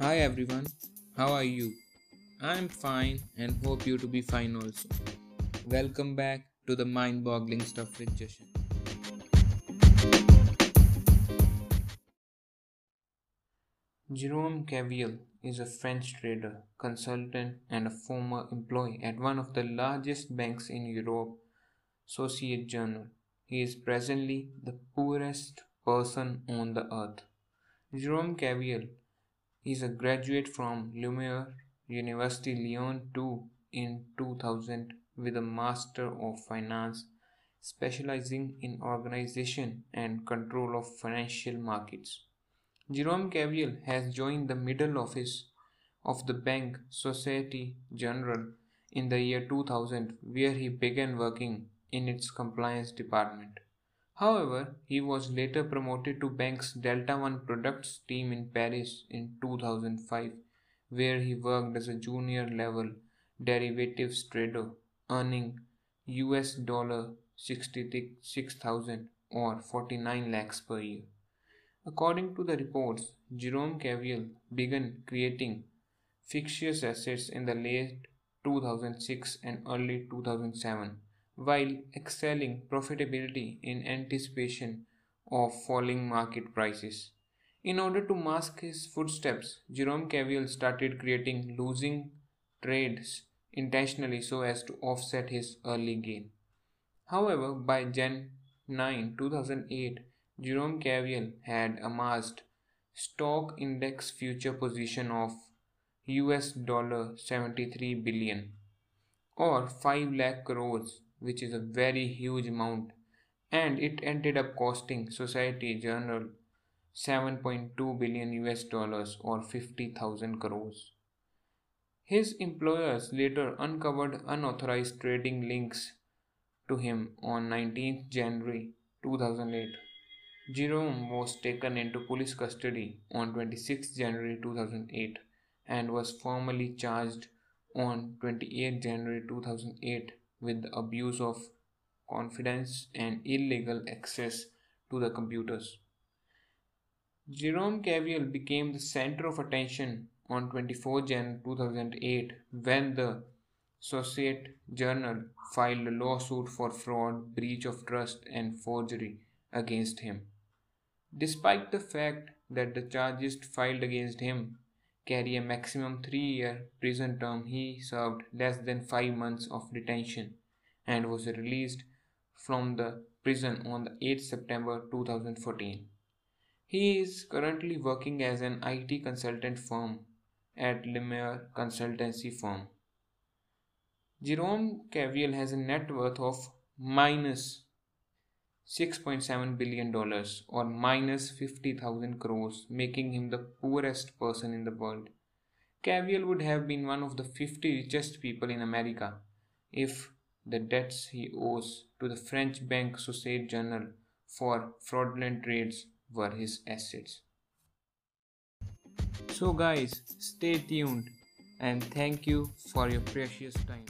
Hi everyone, how are you? I'm fine and hope you to be fine also. Welcome back to the mind boggling stuff with Jashan. Jerome Kerviel is a French trader, consultant, and a former employee at one of the largest banks in Europe, Societe Generale. He is presently the poorest person on the earth. Jerome Kerviel is a graduate from Lumiere University Lyon 2 in 2000 with a Master of Finance specializing in organization and control of financial markets. Jerome Kerviel has joined the middle office of the bank Societe Generale in the year 2000 where he began working in its compliance department. However, he was later promoted to bank's Delta One products team in Paris in 2005 where he worked as a junior level derivatives trader earning US dollar 66,000 or 49 lakhs per year. According to the reports, Jerome Kerviel began creating fictitious assets in the late 2006 and early 2007 while excelling profitability in anticipation of falling market prices. In order to mask his footsteps, Jerome Kerviel started creating losing trades intentionally so as to offset his early gain. However, by Jan 9, 2008, Jerome Kerviel had amassed stock index future position of US dollar 73 billion or 5 lakh crores which is a very huge amount and it ended up costing Societe Generale 7.2 billion US dollars or 50,000 crores. His employers later uncovered unauthorized trading links to him on 19th January 2008. Jerome was taken into police custody on 26 January 2008 and was formally charged on 28 January 2008 with the abuse of confidence and illegal access to the computers. Jerome Kerviel became the center of attention on 24 Jan 2008 when the Societe Generale filed a lawsuit for fraud, breach of trust, and forgery against him. Despite the fact that the charges filed against him carry a maximum three year prison term, he served less than five months of detention and was released from the prison on the 8th September 2014. He is currently working as an IT consultant firm at Lumiere Consultancy Firm. Jerome Kerviel has a net worth of minus $6.7 billion or minus 50,000 crores, making him the poorest person in the world. Kerviel would have been one of the 50 richest people in America if the debts he owes to the French bank Societe Generale for fraudulent trades were his assets. So, guys, stay tuned and thank you for your precious time.